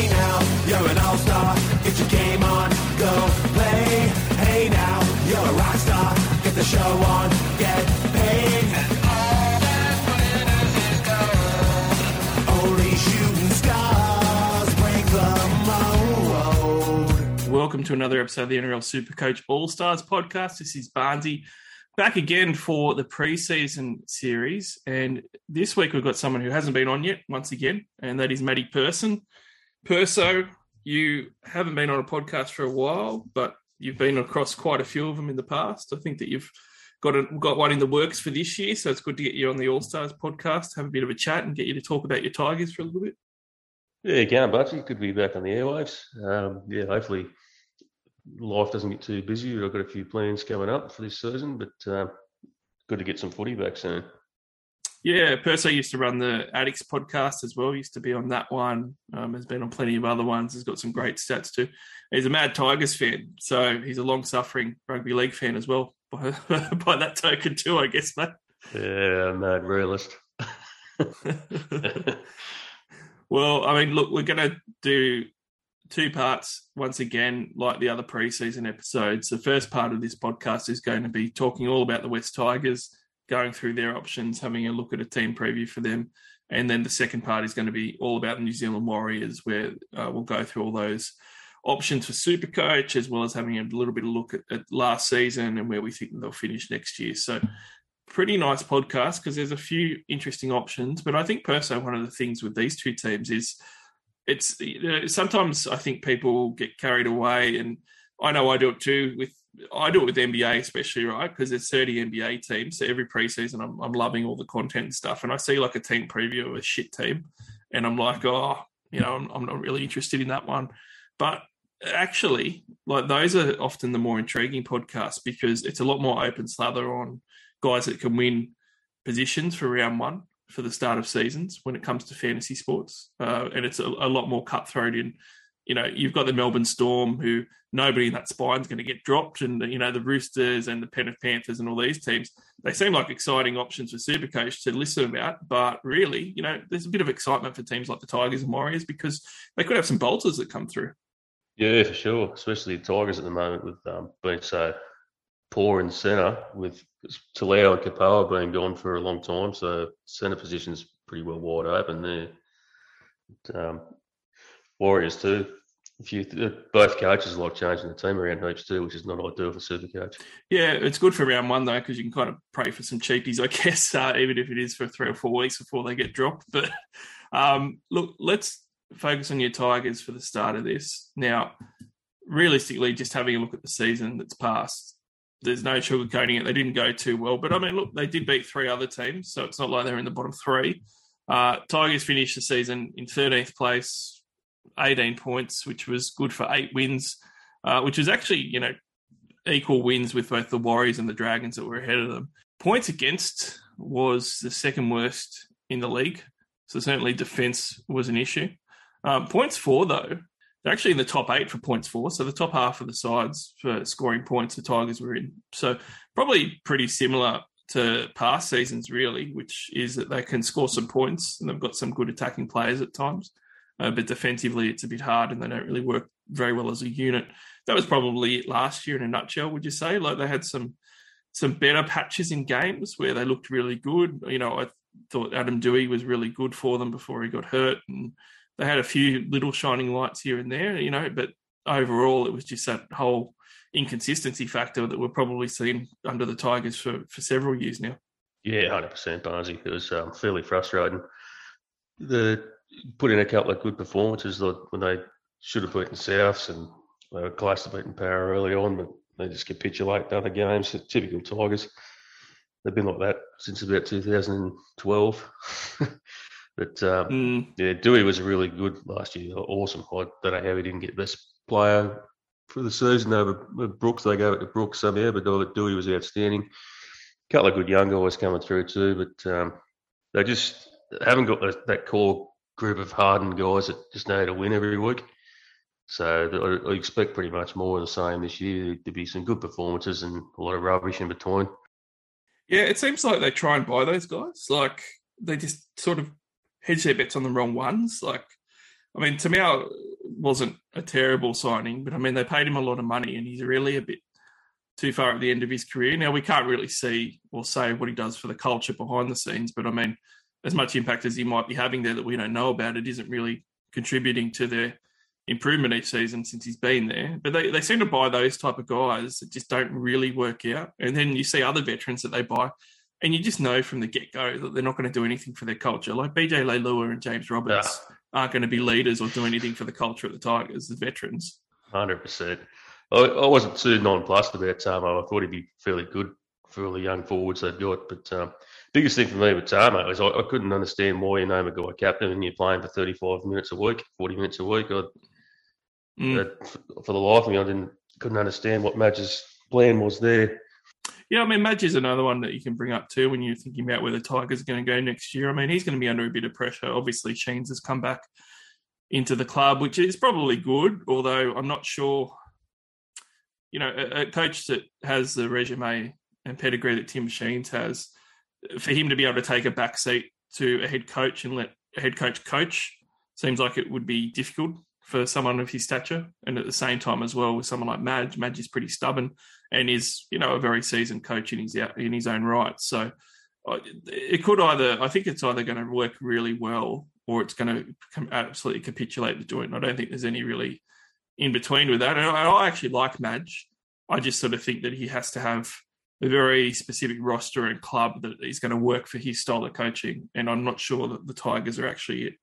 Hey now, you're an all-star. Get your game on, go play. Hey now, you're a rock star. Get the show on, get paid. And all that glitters is gold. Only shooting stars break the mold. Welcome to another episode of the NRL Super Coach All Stars podcast. This is Barnsey back again for the preseason series. And this week we've got someone who hasn't been on yet, once again, and that is Matty Person. Perso, you haven't been on a podcast for a while, but you've been across quite a few of them in the past. I think that you've got a, got one in the works for this year, so it's good to get you on the All Stars podcast, have a bit of a chat, and get you to talk about your Tigers for a little bit. Yeah, again, Bugsy. To be back on the airwaves. Um, yeah, hopefully life doesn't get too busy. I've got a few plans coming up for this season, but um, good to get some footy back soon. Yeah, Perso used to run the Addicts podcast as well. Used to be on that one. Um, has been on plenty of other ones. Has got some great stats too. He's a mad Tigers fan, so he's a long-suffering rugby league fan as well. By, by that token too, I guess, mate. Yeah, mad realist. well, I mean, look, we're going to do two parts once again, like the other preseason episodes. The first part of this podcast is going to be talking all about the West Tigers, going through their options, having a look at a team preview for them. And then the second part is going to be all about the New Zealand Warriors, where uh, we'll go through all those options for Super Coach, as well as having a little bit of look at, at last season and where we think they'll finish next year. So, pretty nice podcast because there's a few interesting options. But I think, personally, one of the things with these two teams is it's you know, sometimes I think people get carried away, and I know I do it too. With I do it with NBA especially, right? Because there's 30 NBA teams, so every preseason I'm, I'm loving all the content and stuff, and I see like a team preview of a shit team, and I'm like, oh, you know, I'm, I'm not really interested in that one. But actually, like those are often the more intriguing podcasts because it's a lot more open slather on guys that can win positions for round one for the start of seasons when it comes to fantasy sports, uh, and it's a, a, lot more cutthroat. In you know, you've got the Melbourne Storm, who nobody in that spine is going to get dropped, and you know the Roosters and the Penrith Panthers and all these teams. They seem like exciting options for Supercoach to listen about, but really, you know, there's a bit of excitement for teams like the Tigers and Warriors because they could have some bolters that come through. Yeah, for sure. Especially the Tigers at the moment with um, being so poor in centre with Talau and Kapoa being gone for a long time, so centre position's pretty well wide open there. But, um, Warriors too. If you both coaches like changing the team around heaps too, which is not ideal for super coach. Yeah, it's good for round one though because you can kind of pray for some cheapies, I guess, uh, even if it is for three or four weeks before they get dropped. But um, look, let's focus on your Tigers for the start of this. Now, realistically, just having a look at the season that's passed, there's no sugarcoating it. They didn't go too well, but I mean, look, they did beat three other teams, so it's not like they're in the bottom three. Uh, Tigers finished the season in 13th place, 18 points, which was good for eight wins, uh, which was actually, you know, equal wins with both the Warriors and the Dragons that were ahead of them. Points against was the second worst in the league, so certainly defence was an issue. Um, points for, though, they're actually in the top eight for points for. So the top half of the sides for scoring points the Tigers were in. So probably pretty similar to past seasons, really, which is that they can score some points and they've got some good attacking players at times. Uh, but defensively, it's a bit hard and they don't really work very well as a unit. That was probably last year in a nutshell, would you say? Like they had some some better patches in games where they looked really good. You know, I thought Adam Doueihi was really good for them before he got hurt and they had a few little shining lights here and there, you know, but overall it was just that whole inconsistency factor that we're probably seeing under the Tigers for, for several years now. Yeah, hundred percent, Barnesy. It was um, fairly frustrating. The put in a couple of good performances like when they should have beaten Souths and they were close to beating Power early on, but they just capitulate in other games. Typical Tigers. They've been like that since about 2012. But um, mm. yeah, Doueihi was really good last year. Awesome. I don't know how he didn't get best player for the season over Brooks. They gave it to Brooks somehow, but Doueihi was outstanding. A couple of good young guys coming through too, but um, they just haven't got that core group of hardened guys that just know to win every week. So I expect pretty much more of the same this year. There'll be some good performances and a lot of rubbish in between. Yeah, it seems like they try and buy those guys. Like they just sort of hedge their bets on the wrong ones. Like, I mean, me, wasn't a terrible signing, but I mean they paid him a lot of money, and he's really a bit too far at the end of his career. Now we can't really see or say what he does for the culture behind the scenes, but I mean, as much impact as he might be having there that we don't know about, it isn't really contributing to their improvement each season since he's been there. But they, they seem to buy those type of guys that just don't really work out. And then you see other veterans that they buy, and you just know from the get go that they're not going to do anything for their culture. Like BJ Leilua and James Roberts yeah. aren't going to be leaders or do anything for the culture of the Tigers as veterans. Hundred percent. I wasn't too nonplussed about Tamou. I thought he'd be fairly good for all the young forwards they've got. But um, biggest thing for me with Tamou is I, I, couldn't understand why you name a guy captain and you're playing for 35 minutes a week, 40 minutes a week. I, mm. for the life of me, I didn't couldn't understand what Madge's plan was there. Yeah, I mean, Madge is another one that you can bring up too when you're thinking about where the Tigers are going to go next year. I mean, he's going to be under a bit of pressure. Obviously, Sheens has come back into the club, which is probably good, although I'm not sure you know, a, a, coach that has the resume and pedigree that Tim Sheens has, for him to be able to take a back seat to a head coach and let a head coach coach seems like it would be difficult for someone of his stature. And at the same time, as well, with someone like Madge, Madge is pretty stubborn and is, you know, a very seasoned coach in his in his own right. So uh, it could either, I think it's either going to work really well or it's going to absolutely capitulate the joint. I don't think there's any really in between with that. And I actually like Madge. I just sort of think that he has to have a very specific roster and club that is going to work for his style of coaching. And I'm not sure that the Tigers are actually it.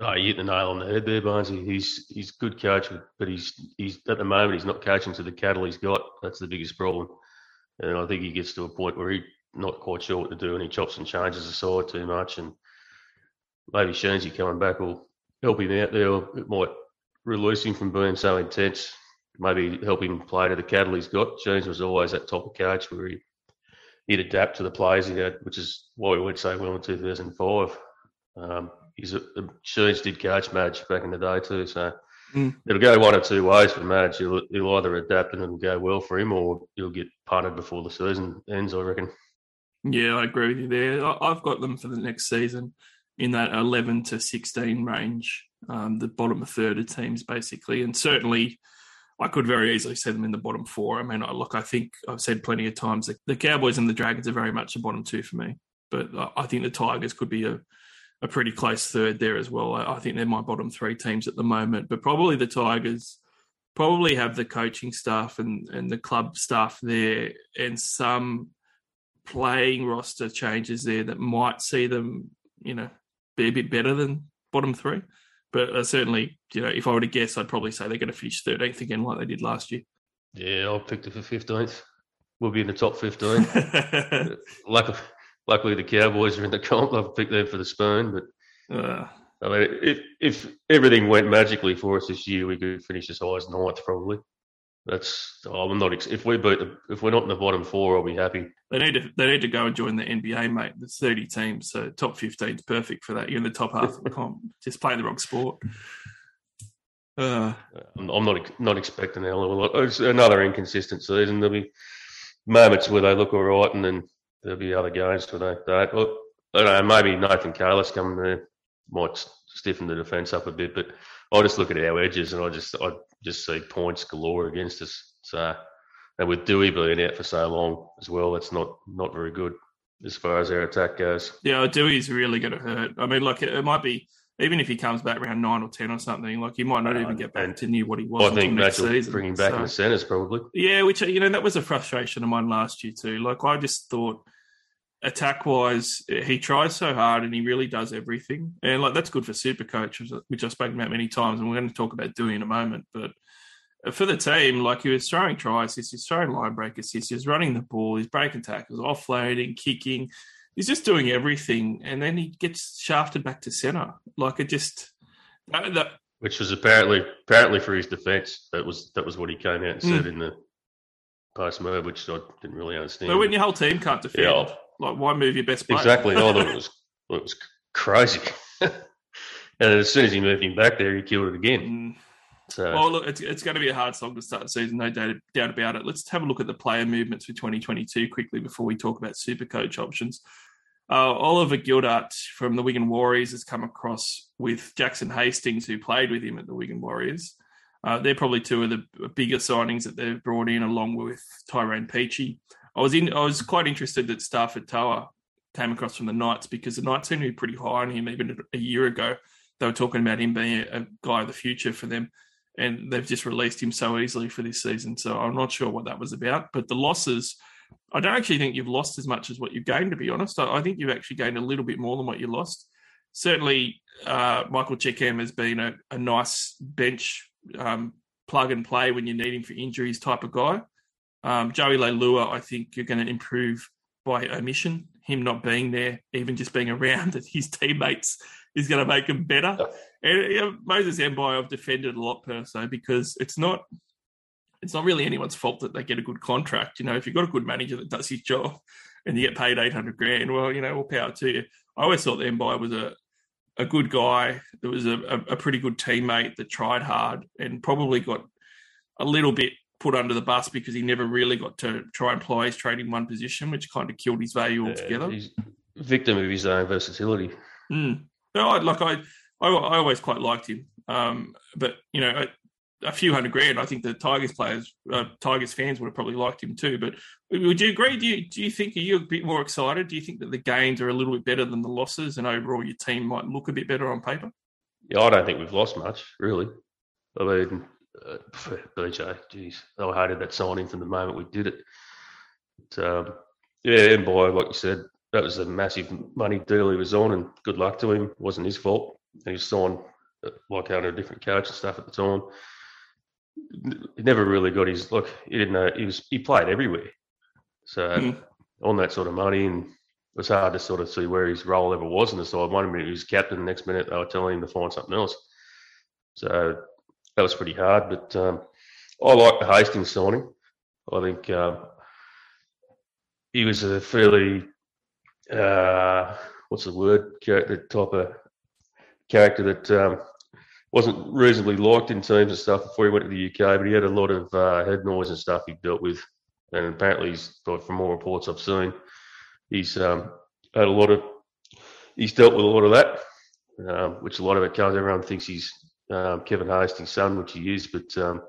Oh, you hit the nail on the head there, Barnesy. He's he's good coach, but he's he's at the moment he's not coaching to the cattle he's got. That's the biggest problem. And I think he gets to a point where he's not quite sure what to do, and he chops and changes the side too much. And maybe Sheensy coming back will help him out there. It might release him from being so intense. Maybe help him play to the cattle he's got. Jones was always that top of coach where he, he'd adapt to the players he had, which is why we went so well in 2005. Um, he's a, Sheens did coach Madge back in the day too, so mm. it'll go one or two ways for Madge. He'll, he'll either adapt and it'll go well for him, or he'll get punted before the season ends. I reckon. Yeah, I agree with you there. I've got them for the next season in that 11 to 16 range um, the bottom third of teams basically, and certainly. I could very easily see them in the bottom four. I mean, look, I think I've said plenty of times that the Cowboys and the Dragons are very much the bottom two for me, but I think the Tigers could be a, a pretty close third there as well. I, I think they're my bottom three teams at the moment, but probably the Tigers probably have the coaching staff and, and the club staff there and some playing roster changes there that might see them, you know, be a bit better than bottom three. But uh, certainly, you know, if I were to guess, I'd probably say they're going to finish 13th again, like they did last year. Yeah, I'll pick them for 15th. We'll be in the top 15. luckily, luckily, the Cowboys are in the comp. I've picked them for the spoon. But uh, I mean, if, if everything went magically for us this year, we could finish as high as ninth, probably. That's oh, I'm not. If we beat the, if we're not in the bottom four, I'll be happy. They need to they need to go and join the NBA, mate. There's 30 teams, so top 15 is perfect for that. You're in the top half of the comp. Just playing the wrong sport. Uh, I'm, I'm not not expecting that. It's another inconsistent season. There'll be moments where they look all right, and then there'll be other games where they don't. I don't know. Maybe Nathan Carlos coming there might stiffen the defence up a bit, but I just look at our edges and I just I just see points galore against us. So, and with Doueihi being out for so long as well, that's not not very good as far as our attack goes. Yeah, Doueihi's really going to hurt. I mean, like it, might be even if he comes back around nine or ten or something, like he might not uh, even get back to near what he was. I think next season. bringing back so, in the centres probably. Yeah, which you know that was a frustration of mine last year too. Like I just thought attack wise, he tries so hard and he really does everything. And like that's good for super coaches, which I've spoken about many times, and we're going to talk about doing in a moment. But for the team, like he was throwing try assists, he's throwing line break assists, he's running the ball, he's breaking tackles, offloading, kicking. He's just doing everything, and then he gets shafted back to center. Like it just that, that which was apparently apparently for his defence. That was that was what he came out and said mm. in the post move, which I didn't really understand. But when your whole team can't defend, yeah, like, why move your best player? Exactly. I thought it was it was crazy. and as soon as he moved him back there, he killed it again. Mm. So. Well, look, it's, it's going to be a hard song to start the season, no doubt, doubt about it. Let's have a look at the player movements for 2022 quickly before we talk about super coach options. Uh, Oliver Gildart from the Wigan Warriors has come across with Jackson Hastings, who played with him at the Wigan Warriors. Uh, they're probably two of the bigger signings that they've brought in, along with Tyrone Peachey. I was in. I was quite interested that Starford To'a came across from the Knights because the Knights seemed to be pretty high on him even a year ago. They were talking about him being a, a guy of the future for them, and they've just released him so easily for this season. So I'm not sure what that was about. But the losses, I don't actually think you've lost as much as what you've gained. To be honest, I, I think you've actually gained a little bit more than what you lost. Certainly, uh, Michael Chee-Kam has been a, a nice bench um, plug and play when you need him for injuries type of guy. Um, Joey Leilua, I think you're going to improve by omission. Him not being there, even just being around his teammates, is going to make him better. And you know, Moses Mbye, I've defended a lot Perso because it's not it's not really anyone's fault that they get a good contract. You know, if you've got a good manager that does his job and you get paid eight hundred grand, well, you know, all power to you. I always thought that Mbye was a a good guy. That was a, a pretty good teammate that tried hard and probably got a little bit put under the bus because he never really got to try and ply his trade in one position, which kind of killed his value altogether. he's victim of his own versatility. Mm. No, I, like I, I, I always quite liked him. Um, but you know, a, a, few hundred grand, I think the Tigers players, uh, Tigers fans would have probably liked him too. But would you agree? Do you do you think are you a bit more excited? Do you think that the gains are a little bit better than the losses, and overall your team might look a bit better on paper? Yeah, I don't think we've lost much, really. I mean, uh, BJ, geez, I hated that signing from the moment we did it. But, um, yeah, Mbye, like you said, that was a massive money deal he was on, and good luck to him. It wasn't his fault. He was signed uh, like under a different coach and stuff at the time. He never really got his look. He didn't know he was. He played everywhere, so mm. on that sort of money, and it was hard to sort of see where his role ever was in the side. One minute he was captain, the next minute they were telling him to find something else. So that was pretty hard. But um, I like the Hastings signing. I think uh, he was a fairly uh, what's the word character type of character that um, wasn't reasonably liked in teams and stuff before he went to the UK. But he had a lot of uh, head noise and stuff he dealt with, and apparently he's from all reports I've seen, he's um, had a lot of he's dealt with a lot of that. Um, which a lot of it comes. Everyone thinks he's um, Kevin Hastings' son, which he is, but um,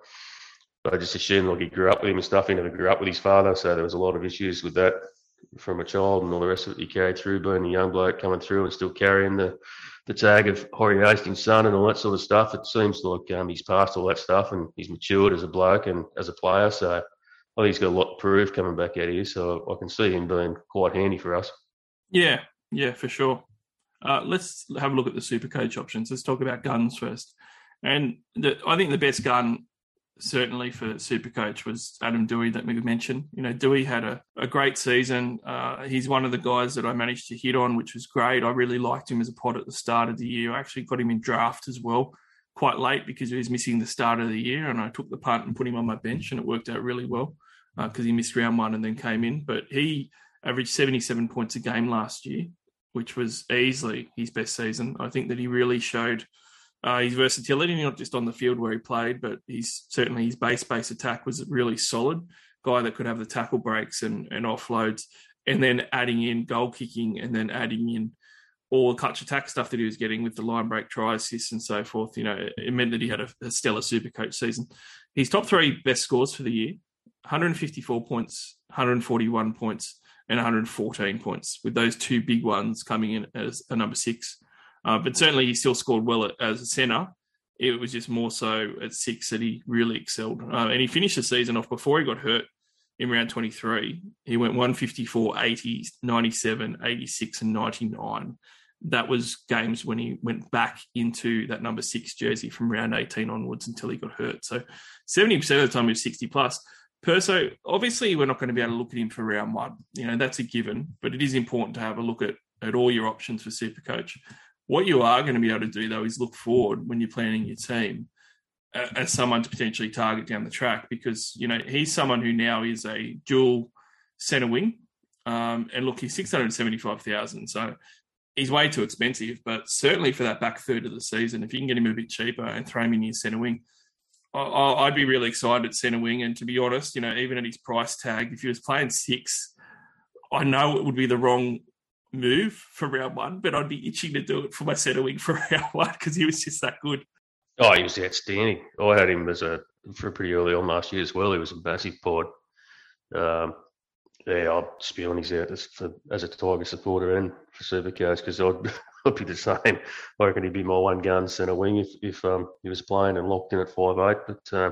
I just assumed like he grew up with him and stuff. He never grew up with his father, so there was a lot of issues with that from a child and all the rest of it he carried through, being a young bloke coming through and still carrying the, the tag of Horry Hastings' son and all that sort of stuff. It seems like um, he's passed all that stuff and he's matured as a bloke and as a player. So I think he's got a lot to prove coming back out here. So I can see him being quite handy for us. Yeah, yeah, for sure. Uh, let's have a look at the super coach options. Let's talk about guns first. And the, I think the best gun, certainly for super coach, was Adam Doueihi that we mentioned. You know, Doueihi had a, a great season. Uh, he's one of the guys that I managed to hit on, which was great. I really liked him as a pod at the start of the year. I actually got him in draft as well quite late because he was missing the start of the year. And I took the punt and put him on my bench, and it worked out really well because uh, he missed round one and then came in. But he averaged 77 points a game last year, which was easily his best season. I think that he really showed uh, his versatility, not just on the field where he played, but he's certainly his base base attack was a really solid. Guy that could have the tackle breaks and, and offloads, and then adding in goal kicking, and then adding in all the clutch attack stuff that he was getting with the line break try assists and so forth. You know, it meant that he had a, a stellar super coach season. His top three best scores for the year 154 points, 141 points, and 114 points, with those two big ones coming in as a number six. Uh, but certainly he still scored well as a centre. It was just more so at six that he really excelled. Uh, and he finished the season off before he got hurt in round 23. He went 154, 80, 97, 86, and 99. That was games when he went back into that number six jersey from round 18 onwards until he got hurt. So 70% of the time he was 60 plus. Perso, obviously, we're not going to be able to look at him for round one. You know, that's a given, but it is important to have a look at, at all your options for Supercoach. What you are going to be able to do, though, is look forward when you're planning your team uh, as someone to potentially target down the track because, you know, he's someone who now is a dual centre wing. Um, and look, he's 675,000. So he's way too expensive, but certainly for that back third of the season, if you can get him a bit cheaper and throw him in your centre wing, I'd be really excited at centre wing. And to be honest, you know, even at his price tag, if he was playing six, I know it would be the wrong move for round one, but I'd be itching to do it for my centre wing for round one because he was just that good. Oh, he was outstanding. I had him as a for pretty early on last year as well. He was a massive pod. Um, yeah, be on his out as, for, as a Tiger supporter and for Supercoach because I'd, I'd be the same. I reckon he'd be my one gun centre wing if, if um, he was playing and locked in at five eight. But uh,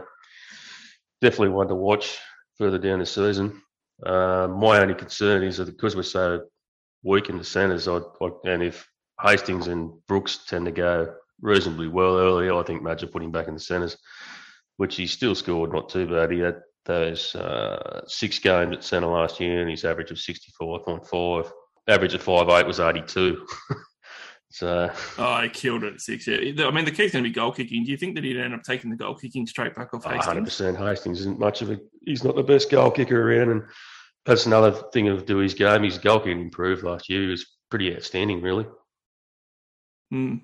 definitely one to watch further down the season. Uh, my only concern is that because we're so weak in the centres, I, I, and if Hastings and Brooks tend to go reasonably well early, I think Madge will put him back in the centres, which he still scored not too bad. He had those uh, six games at centre last year, and his average of 64.5. Average of five eight was 82. so. Oh, he killed it at six. Yeah. I mean, the key's going to be goal kicking. Do you think that he'd end up taking the goal kicking straight back off Hastings? 100% Hastings isn't much of a. He's not the best goal kicker around, and that's another thing of his game. His goal kicking improved last year. He was pretty outstanding, really. Hmm.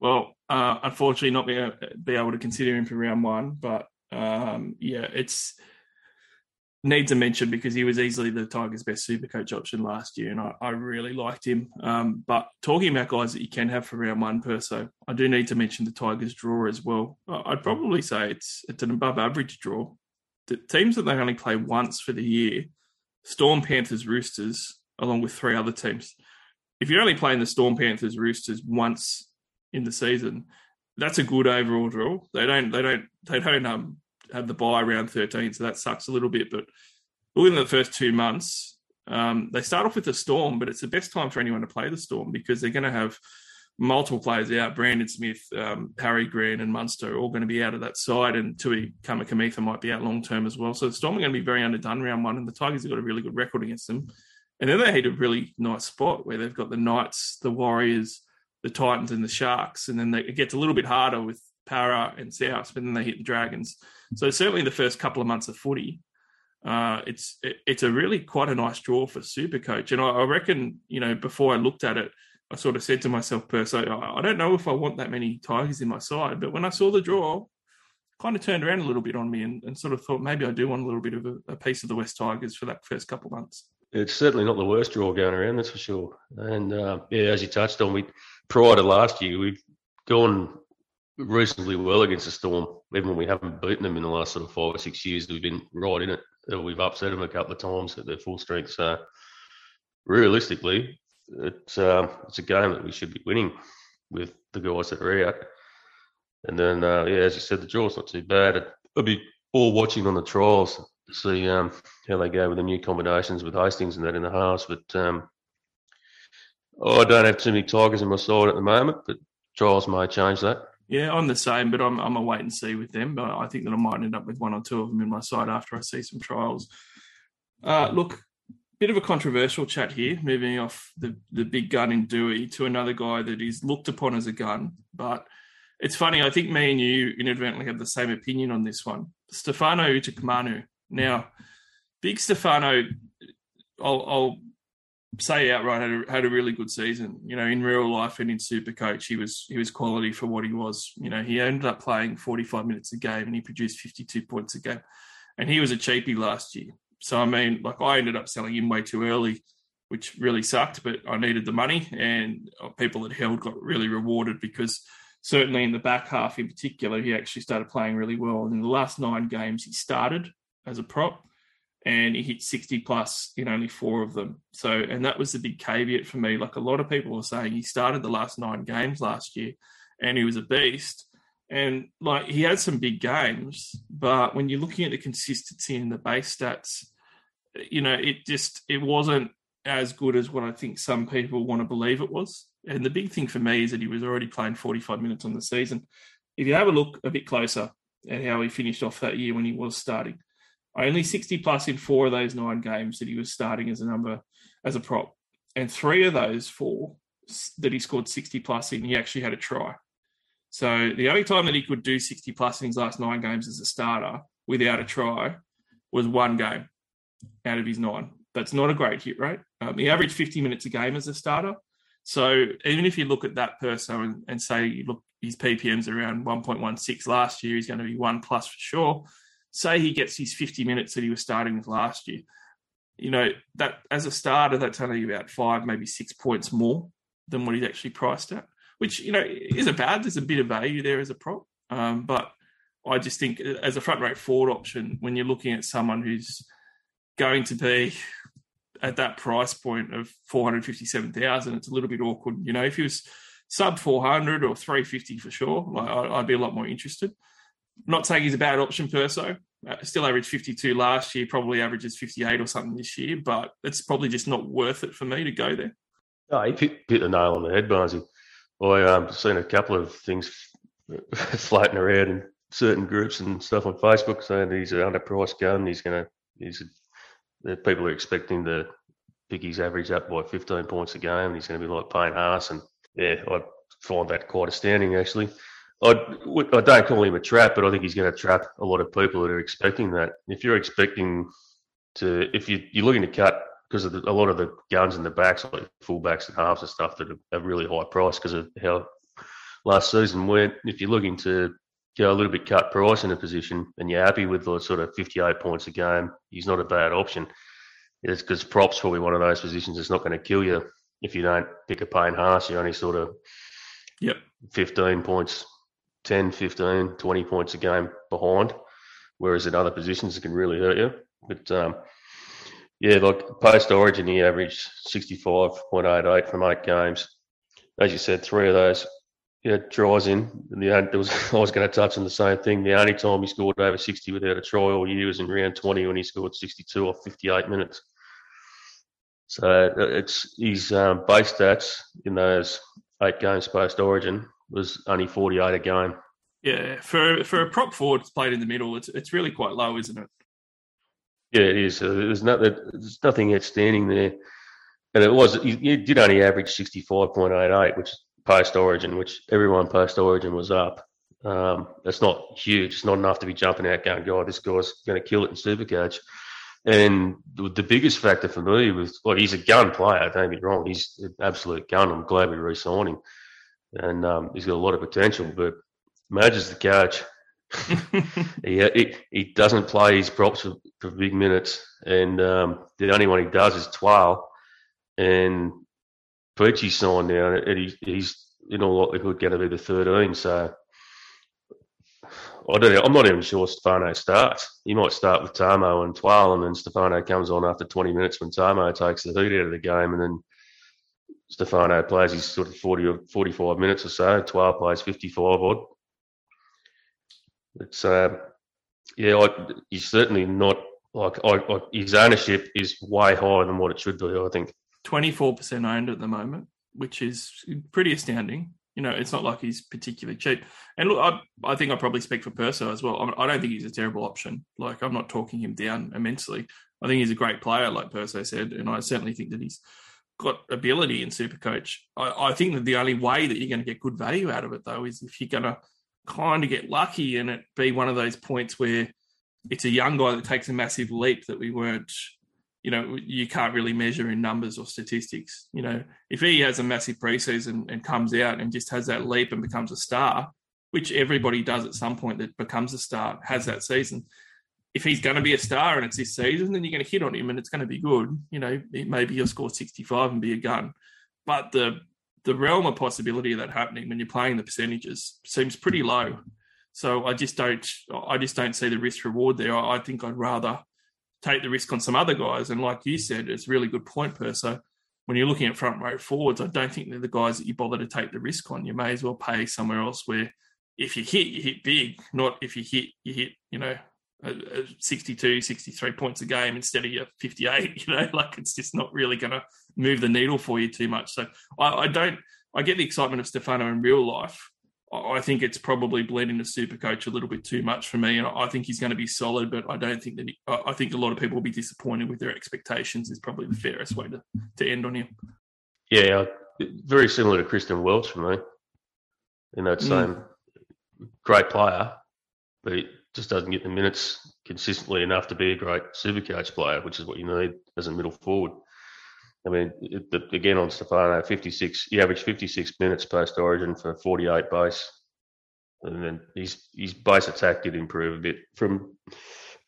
Well, uh, unfortunately, not be, be able to consider him for round one, but um, yeah, it's needs a mention because he was easily the Tigers' best super coach option last year, and I, I really liked him. Um, but talking about guys that you can have for round one Perso, I do need to mention the Tigers' draw as well. I'd probably say it's it's an above average draw. The teams that they only play once for the year, Storm, Panthers, Roosters, along with three other teams. If you're only playing the Storm, Panthers, Roosters once in the season, that's a good overall draw. They don't they don't they don't um have the buy around 13, so that sucks a little bit. But within the first two months, um, they start off with the Storm, but it's the best time for anyone to play the Storm because they're going to have multiple players out. Brandon Smith, um, Harry Grant, and Munster are all going to be out of that side, and Tui Kamikamica might be out long term as well. So the Storm are going to be very underdone round one, and the Tigers have got a really good record against them. And then they hit a really nice spot where they've got the Knights, the Warriors, the Titans and the Sharks, and then they, it gets a little bit harder with Parra and South, but then they hit the Dragons. So certainly the first couple of months of footy, uh, it's it, it's a really quite a nice draw for Super Coach, and I, I, reckon you know before I looked at it, I sort of said to myself, Perso I, don't know if I want that many Tigers in my side, but when I saw the draw, kind of turned around a little bit on me and, and sort of thought maybe I do want a little bit of a, a piece of the West Tigers for that first couple months it's certainly not the worst draw going around, that's for sure. And uh, yeah, as you touched on, we prior to last year, we've gone reasonably well against the Storm, even when we haven't beaten them in the last sort of five or six years. We've been right in it. We've upset them a couple of times at their full strength. So realistically, it's uh, it's a game that we should be winning with the guys that are out. And then, uh, yeah, as you said, the draw's not too bad. I'll be all watching on the trials to see um, how they go with the new combinations with Hastings and that in the halves. But um, oh, I don't have too many Tigers in my side at the moment, but trials may change that. Yeah, I'm the same, but I'm I'm a wait and see with them. But I think that I might end up with one or two of them in my side after I see some trials. Uh, look, bit of a controversial chat here, moving off the the big gun in Doueihi to another guy that is looked upon as a gun. But it's funny, I think me and you inadvertently have the same opinion on this one. Stefano Utoikamanu. Now, Big Stefano, I'll, I'll say outright had a, had a really good season. You know, in real life and in Super Coach, he was he was quality for what he was. You know, he ended up playing 45 minutes a game and he produced 52 points a game. And he was a cheapie last year. So I mean, like I ended up selling him way too early, which really sucked. But I needed the money, and uh, people that held got really rewarded because certainly in the back half, in particular, he actually started playing really well. And in the last nine games, he started as a prop and he hit 60 plus in only four of them. So, and that was the big caveat for me. Like a lot of people were saying, he started the last nine games last year and he was a beast. And like he had some big games, but when you're looking at the consistency in the base stats, you know, it just it wasn't as good as what I think some people want to believe it was. And the big thing for me is that he was already playing 45 minutes on the season. If you have a look a bit closer at how he finished off that year when he was starting, only 60 plus in four of those nine games that he was starting as a number as a prop. And three of those four that he scored 60 plus in, he actually had a try. So the only time that he could do 60 plus in his last nine games as a starter without a try was one game out of his nine. That's not a great hit rate. Um, he averaged 50 minutes a game as a starter. So even if you look at that person and, and say look his PPM's around 1.16 last year, he's going to be one plus for sure say he gets his 50 minutes that he was starting with last year, you know, that as a starter, that's only about five, maybe six points more than what he's actually priced at, which, you know, isn't bad. There's a bit of value there as a prop. Um, but I just think as a front rate forward option, when you're looking at someone who's going to be at that price point of 457,000, it's a little bit awkward. You know, if he was sub 400 or 350 for sure, like, I'd be a lot more interested. I'm not saying he's a bad option, Perso. Uh, still averaged 52 last year, probably averages 58 or something this year, but it's probably just not worth it for me to go there. Oh, you hit, hit the nail on the head, Barnesy. I've um, seen a couple of things floating around in certain groups and stuff on Facebook saying he's an underpriced gun. He's going to, he's, people are expecting to pick his average up by 15 points a game and he's going to be like Payne Haas. And yeah, I find that quite astounding actually. I, I don't call him a trap, but I think he's going to trap a lot of people that are expecting that. If you're expecting to, if you, you're looking to cut because of the, a lot of the guns in the backs, like fullbacks and halves and stuff that are, really high price because of how last season went. If you're looking to go a little bit cut price in a position and you're happy with the sort of 58 points a game, he's not a bad option. It's because props probably one of those positions that's not going to kill you if you don't pick a Payne Haas. You're only sort of yep 15 points 10, 15, 20 points a game behind, whereas in other positions it can really hurt you. But um, yeah, like post Origin, he averaged 65.88 from eight games. As you said, three of those yeah, tries in. And the there was, I was going to touch on the same thing. The only time he scored over 60 without a try all year was in round 20 when he scored 62 off 58 minutes. So uh, it's his um, base stats in those eight games post Origin was only 48 a game. Yeah, for for a prop forward played in the middle, it's it's really quite low, isn't it? Yeah, it is. Uh, there's, no, there's nothing outstanding there. And it was, you, did only average 65.88, which post origin, which everyone post origin was up. Um, that's not huge. It's not enough to be jumping out going, God, this guy's going to kill it in Supercoach. And the biggest factor for me was, well, he's a gun player, don't get me wrong. He's an absolute gun. I'm glad we re signed him and um, he's got a lot of potential. But Madge the coach. he, he, he doesn't play his props for, for big minutes, and um, the only one he does is twelve. And Peachey's signed now, and he, he's in all likelihood going to be the thirteen. So I don't know. I'm not even sure Stefano starts. He might start with Tamou and Twal, and then Stefano comes on after 20 minutes when Tamou takes the heat out of the game, and then Stefano plays his sort of 40 or 45 minutes or so. Twelve plays 55 odd. It's, uh, yeah, I, he's certainly not like I, I, his ownership is way higher than what it should be, I think. 24% owned at the moment, which is pretty astounding. You know, it's not like he's particularly cheap. And look, I, I think I probably speak for Perso as well. I don't think he's a terrible option. Like, I'm not talking him down immensely. I think he's a great player, like Perso said, and I certainly think that he's got ability in Supercoach. I, I think that the only way that you're going to get good value out of it, though, is if you're going to kind of get lucky and it be one of those points where it's a young guy that takes a massive leap that we weren't, you know, you can't really measure in numbers or statistics. You know, if he has a massive preseason and comes out and just has that leap and becomes a star, which everybody does at some point that becomes a star, has that season, if he's going to be a star and it's this season, then you're going to hit on him and it's going to be good. You know, maybe he'll score 65 and be a gun. But the the realm of possibility of that happening when you're playing the percentages seems pretty low. So I just don't I just don't see the risk reward there. I think I'd rather take the risk on some other guys. And like you said, it's a really good point, Perso. When you're looking at front row forwards, I don't think they're the guys that you bother to take the risk on. You may as well pay somewhere else where if you hit, you hit big, not if you hit, you hit, you know, 62, 63 points a game instead of your 58. You know, like it's just not really going to move the needle for you too much. So I, I, don't, I get the excitement of Stefano in real life. I think it's probably bled into super coach a little bit too much for me. And I think he's going to be solid, but I don't think that he, I think a lot of people will be disappointed with their expectations, is probably the fairest way to, to end on him. Yeah, very similar to Christian Welch for me in that mm. same mm. great player, but just doesn't get the minutes consistently enough to be a great super coach player, which is what you need as a middle forward. I mean, it, again on Stefano, 56, he averaged 56 minutes post origin for 48 base. And then his, his base attack did improve a bit from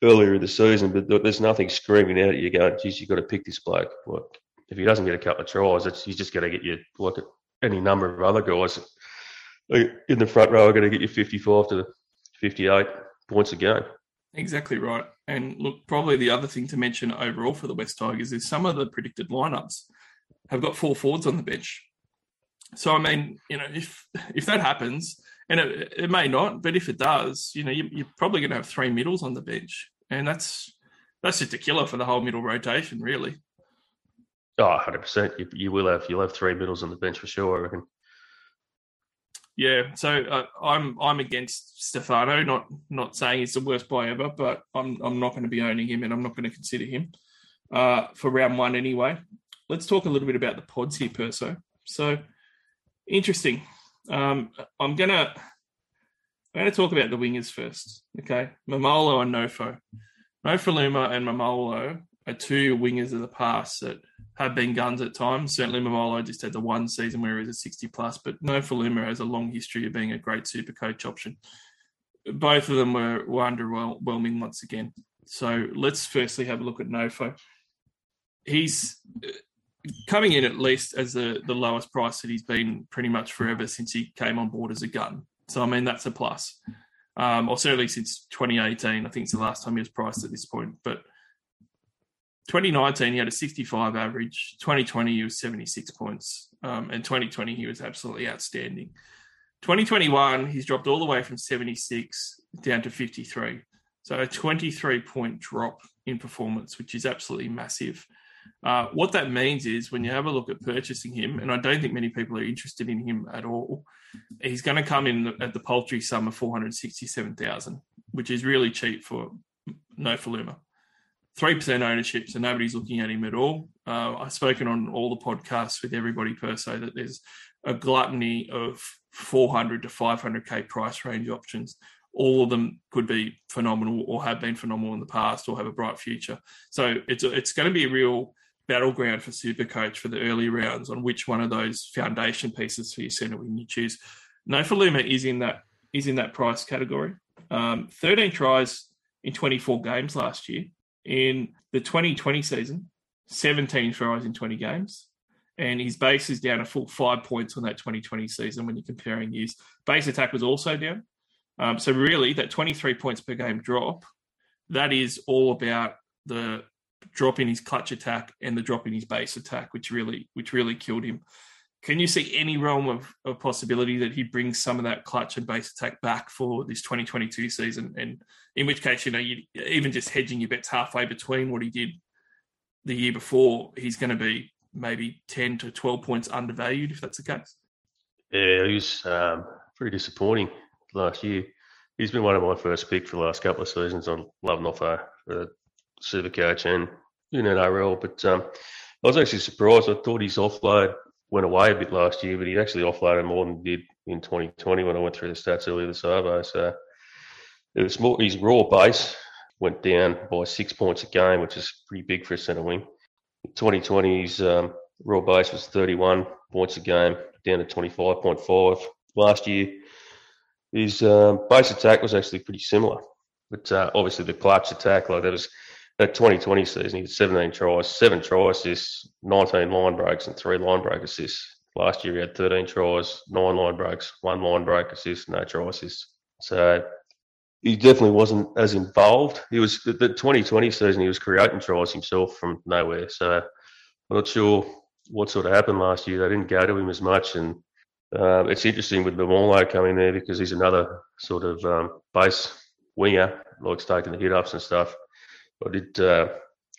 earlier in the season, but there's nothing screaming out at you going, geez, you've got to pick this bloke. Like, if he doesn't get a couple of tries, he's just going to get you, like any number of other guys in the front row are going to get you 55 to 58 points a game. Exactly right. And look, probably the other thing to mention overall for the West Tigers is some of the predicted lineups have got four forwards on the bench. So I mean, you know, if if that happens, and it, it may not, but if it does, you know, you, you're probably going to have three middles on the bench, and that's that's just a killer for the whole middle rotation, really. Oh, 100 percent. You, you will have you'll have three middles on the bench for sure. I reckon. Yeah, so uh, I'm I'm against Stefano. Not not saying he's the worst buy ever, but I'm I'm not going to be owning him, and I'm not going to consider him uh, for round one anyway. Let's talk a little bit about the pods here, Perso. So interesting. Um, I'm gonna I'm gonna talk about the wingers first. Okay, Maumalo and Nofo. Nofoaluma and Maumalo are two wingers of the past that have been guns at times. Certainly, Maumalo just had the one season where he was a 60 plus, but Nofoaluma has a long history of being a great super coach option. Both of them were, were underwhelming once again. So let's firstly have a look at Nofo. He's uh, coming in at least as the, the lowest price that he's been pretty much forever since he came on board as a gun. So, I mean, that's a plus. Um, or certainly since 2018, I think it's the last time he was priced at this point. But 2019, he had a 65 average. 2020, he was 76 points. Um, and 2020, he was absolutely outstanding. 2021, he's dropped all the way from 76 down to 53. So a 23 point drop in performance, which is absolutely massive. Uh, what that means is when you have a look at purchasing him, and I don't think many people are interested in him at all, he's going to come in at the paltry sum of 467,000, which is really cheap for Nofoaluma three percent ownership, so nobody's looking at him at all. Uh, I've spoken on all the podcasts with everybody Perso that there's a gluttony of 400 to 500k price range options. All of them could be phenomenal or have been phenomenal in the past or have a bright future. So it's it's going to be a real battleground for Super Coach for the early rounds on which one of those foundation pieces for your centre wing you choose. Nofoaluma is in that is in that price category. Um, 13 tries in 24 games last year in the 2020 season, 17 tries in 20 games. And his base is down a full five points on that 2020 season when you're comparing years. Base attack was also down. Um, so, really, that 23 points per game drop, that is all about the drop in his clutch attack and the drop in his base attack, which really, which really killed him. Can you see any realm of, of possibility that he brings some of that clutch and base attack back for this 2022 season? And in which case, you know, you, even just hedging your bets halfway between what he did the year before, he's going to be maybe 10 to 12 points undervalued if that's the case. Yeah, he was um, pretty disappointing last year. He's been one of my first picks for the last couple of seasons. I love Nofo for Super Coach and in NRL, but um, I was actually surprised. I thought his offload went away a bit last year, but he actually offloaded more than he did in 2020 when I went through the stats earlier this over. So it was more his raw base went down by six points a game, which is pretty big for a centre wing. 2020's um, raw base was 31 points a game, down to 25.5. Last year, his um, base attack was actually pretty similar, but uh, obviously the clutch attack, like that was that 2020 season, he had 17 tries, seven try assists, 19 line breaks, and three line break assists. Last year, he had 13 tries, nine line breaks, one line break assist, no try assists. So he definitely wasn't as involved. He was the 2020 season. He was creating tries himself from nowhere. So I'm not sure what sort of happened last year. They didn't go to him as much, and uh, it's interesting with Maumalo coming there because he's another sort of um, base winger, likes taking the hit ups and stuff. I did uh,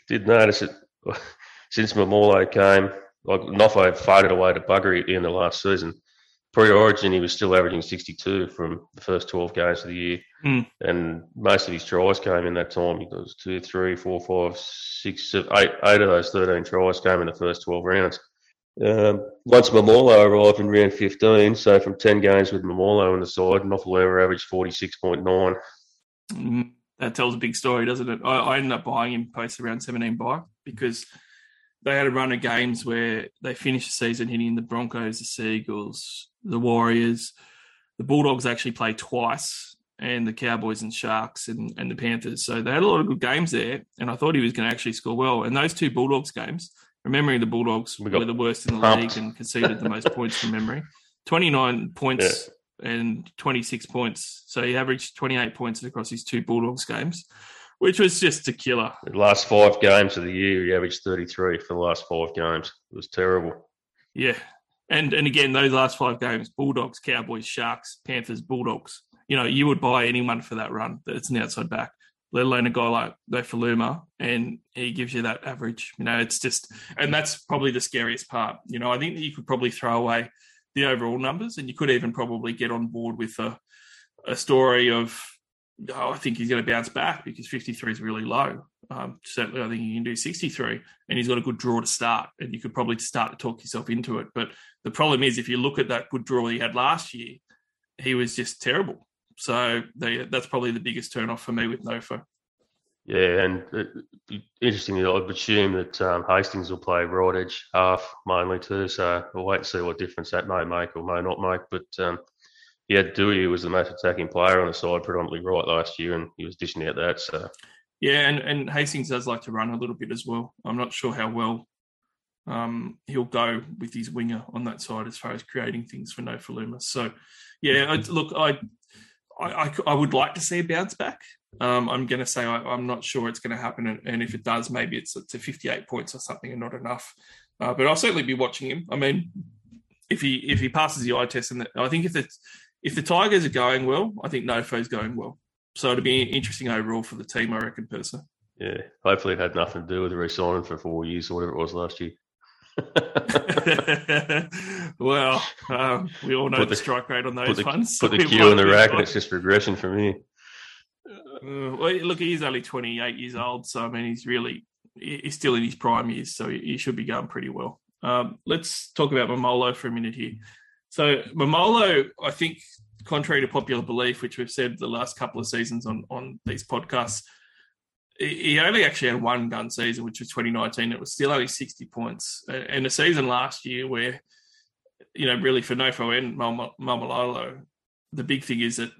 did notice it since Maumalo came. Like Nofo faded away to buggery in the last season. Pre-Origin, he was still averaging 62 from the first 12 games of the year, mm. and most of his tries came in that time. He was two, three, four, five, six, seven, eight, eight of those 13 tries came in the first 12 rounds. Um, once Maumalo arrived in round 15, so from 10 games with Maumalo on the side, Nofoaluma averaged 46.9. Mm that tells a big story, doesn't it? I, I ended up buying him post around 17 buy because they had a run of games where they finished the season hitting the Broncos, the Seagulls, the Warriors. The Bulldogs actually played twice and the Cowboys and Sharks and, and the Panthers. So they had a lot of good games there, and I thought he was going to actually score well. And those two Bulldogs games, remembering the Bulldogs We were the worst in the pumped. league and conceded the most points from memory, twenty nine points and twenty six points. So he averaged twenty eight points across his two Bulldogs games, which was just a killer. The last five games of the year, he averaged 33 for the last five games. It was terrible. Yeah. And and again, those last five games, Bulldogs, Cowboys, Sharks, Panthers, Bulldogs. You know, you would buy anyone for that run that's an outside back, let alone a guy like Nofoaluma, and he gives you that average. You know, it's just and that's probably the scariest part. You know, I think that you could probably throw away the overall numbers and you could even probably get on board with a a story of oh, I think he's going to bounce back because 53 is really low. Um, certainly, I think he can do 63, and he's got a good draw to start, and you could probably start to talk yourself into it. But the problem is, if you look at that good draw he had last year, he was just terrible. So they, that's probably the biggest turn off for me with Nofo. Yeah, and it, interestingly, I'd assume that um, Hastings will play right edge half mainly too. So we'll wait and see what difference that may make or may not make. But um, had Doueihi, was the most attacking player on the side, predominantly right last year, and he was dishing out that. So Yeah, and, and Hastings does like to run a little bit as well. I'm not sure how well um, he'll go with his winger on that side as far as creating things for Nofoaluma. So, yeah, I, look, I, I, I, I would like to see a bounce back. Um, I'm going to say I, I'm not sure it's going to happen, and, and if it does, maybe it's to 58 points or something, and not enough. Uh, but I'll certainly be watching him. I mean, if he if he passes the eye test, and the, I think if the if the Tigers are going well, I think Nofo's going well. So it'll be interesting overall for the team, I reckon, personally. yeah, hopefully it had nothing to do with the re-signing for four years or whatever it was last year. well, um, we all know Put the, the- strike rate on put those the, ones. put so the might in the rack, and it's just regression for me. Uh, well, look, he's only 28 years old, so I mean, he's really he's still in his prime years, so he he should be going pretty well. Um, let's talk about Maumalo for a minute here. So Maumalo, I think, contrary to popular belief, which we've said the last couple of seasons on on these podcasts, he only actually had one gun season, which was 2019. It was still only 60 points, and a season last year where, you know, really for Nofo and Mal- Maumalo, the big thing is that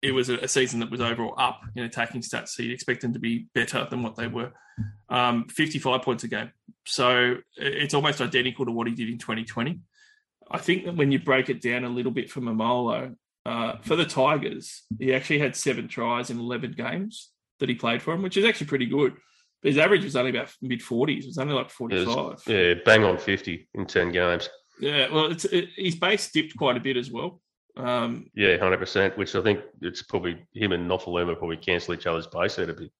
it was a, a season that was overall up in attacking stats. So you'd expect them to be better than what they were. Um, 55 points a game. So it's almost identical to what he did in 2020. I think that when you break it down a little bit for Maumalo, uh, for the Tigers, he actually had seven tries in 11 games that he played for him, which is actually pretty good. But his average was only about mid 40s. It was only like It 45. was- yeah, bang on 50 in 10 games. Yeah, well, it's it, his base dipped quite a bit as well. Um, Yeah, 100%, which I think it's probably him and Nofoaluma probably cancel each other's base out a bit.